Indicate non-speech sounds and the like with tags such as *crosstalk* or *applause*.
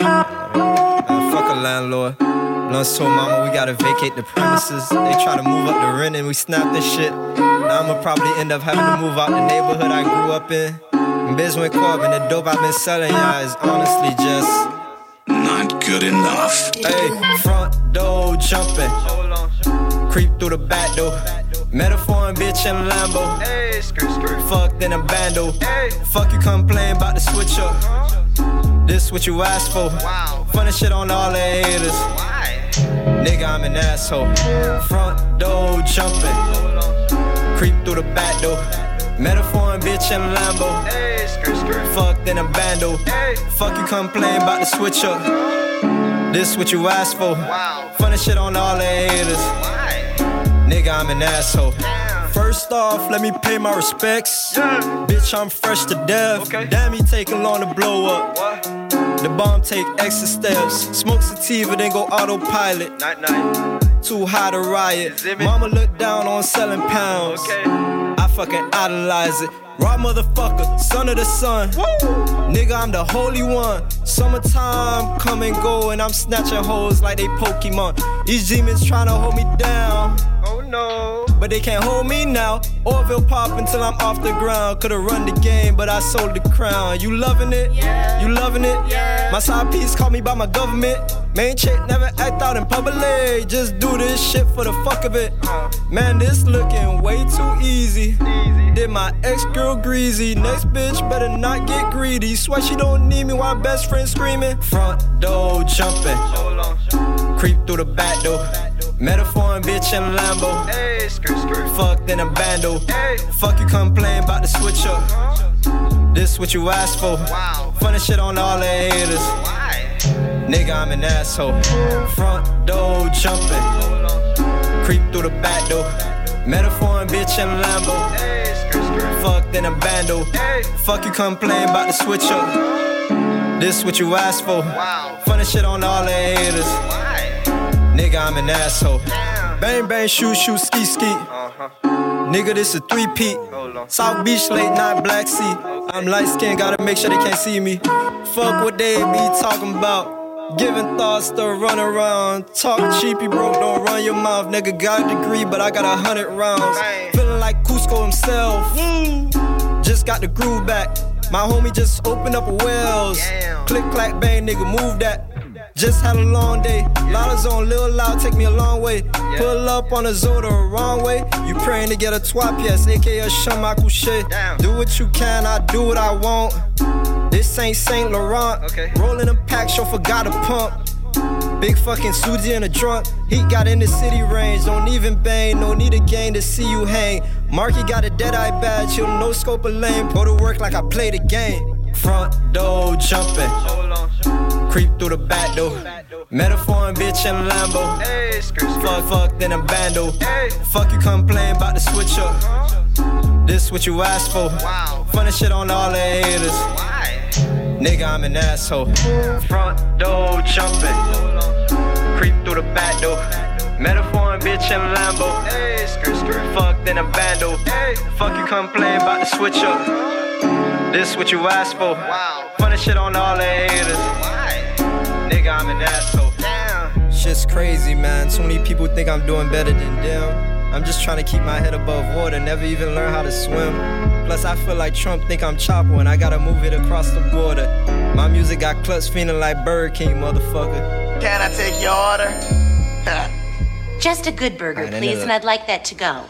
Uh, fuck a landlord. Blunts told mama we gotta vacate the premises. They try to move up the rent and we snap this shit. Now I'ma probably end up having to move out the neighborhood I grew up in. And biz went co and the dope I've been selling, y'all, is honestly just not good enough. Hey, front door jumping. Creep through the back door. Metaphor and bitch in Lambo. Hey, skirt, skirt. Fucked in a bando. Hey. Fuck you complain about the switch up. This what you asked for. Wow. Funny shit on all the haters. Why? Nigga, I'm an asshole. Front door jumping. Creep through the back door. Metaphor and bitch in Lambo. Hey, skirt, skirt. Fucked in a bando. Hey. Fuck you complain about the switch up. This what you asked for. Wow. Funny shit on all the haters. Why? Nigga, I'm an asshole. First off, let me pay my respects. Yeah. Bitch, I'm fresh to death. Okay. Damn, he taking long to blow up. What? The bomb take extra steps. Smoke sativa, then go autopilot. Night, night. Too high to riot. Mama look down on selling pounds. Okay. I fucking idolize it. Raw motherfucker, son of the sun. Woo! Nigga, I'm the holy one. Summertime come and go, and I'm snatching hoes like they Pokemon. These demons trying to hold me down. Oh no. But they can't hold me now. Orville pop until I'm off the ground. Could've run the game, but I sold the crown. You loving it? Yeah. You loving it? Yeah. My side piece called me by my government. Main chick never act out in public. Just do this shit for the fuck of it. Uh. Man, this looking way too easy. easy. Did my ex girl greasy. Next bitch better not get greedy. Swear she don't need me while best friend screaming. Front door jumping. Creep through the back door. Metaphor and bitch in Lambo. Hey, skirt, skirt. Fucked in a bando. Hey. Fuck you complain about the switch up. Uh-huh. This what you asked for. Wow. Funny shit on all the haters. Why? Nigga, I'm an asshole. Front door jumping. Creep through the back door. Metaphor and bitch in Lambo. Hey, skirt, skirt. Fucked in a bando. Hey. Fuck you complain about the switch up. This what you asked for. Wow. Funny shit on all the haters. Why? Nigga, I'm an asshole. Bang, bang, shoot, shoot, ski, ski. Uh-huh. Nigga, this a three-peat. South Beach, late night, Black Sea. I'm light skinned, gotta make sure they can't see me. Fuck what they be talking about. Giving thoughts to run around. Talk cheap, you broke, don't run your mouth. Nigga got a degree, but I got a hundred rounds. Feeling like Cusco himself. Just got the groove back. My homie just opened up a wells. Click, clack, bang, nigga, move that. Just had a long day. Loud on Lil Loud, take me a long way. Pull up on a the wrong way. You praying to get a twat yes, aka Shamaku shit. Do what you can, I do what I want. This ain't Saint Laurent. Okay. Rolling a pack, show forgot a pump. Big fucking Susie in a drunk. He got in the city range, don't even bang, no need a game to see you hang. Marky got a dead eye badge, he'll no scope a lane. Go to work like I play the game. Front door jumping creep through the back door. Metaphor and bitch in Lambo. Hey, Fuck, fuck, then a bando. Hey. Fuck you complain about the switch up. This what you asked for. Wow. Funny shit on all the haters. Why? Nigga, I'm an asshole. Front door jumping. Creep through the back door. Metaphor and bitch in Lambo. Hey, skirt, skirt. Fuck, then a bando. Hey. Fuck you complain about the switch up. This what you asked for. Wow. Funny shit on all the haters nigga, I'm an asshole. Damn. Shit's crazy, man. So many people think I'm doing better than them. I'm just trying to keep my head above water, never even learn how to swim. Plus, I feel like Trump think I'm Chapo and I gotta move it across the border. My music got clutch feeling like Burger King, motherfucker. Can I take your order? *laughs* Just a good burger, please, and I'd like that to go.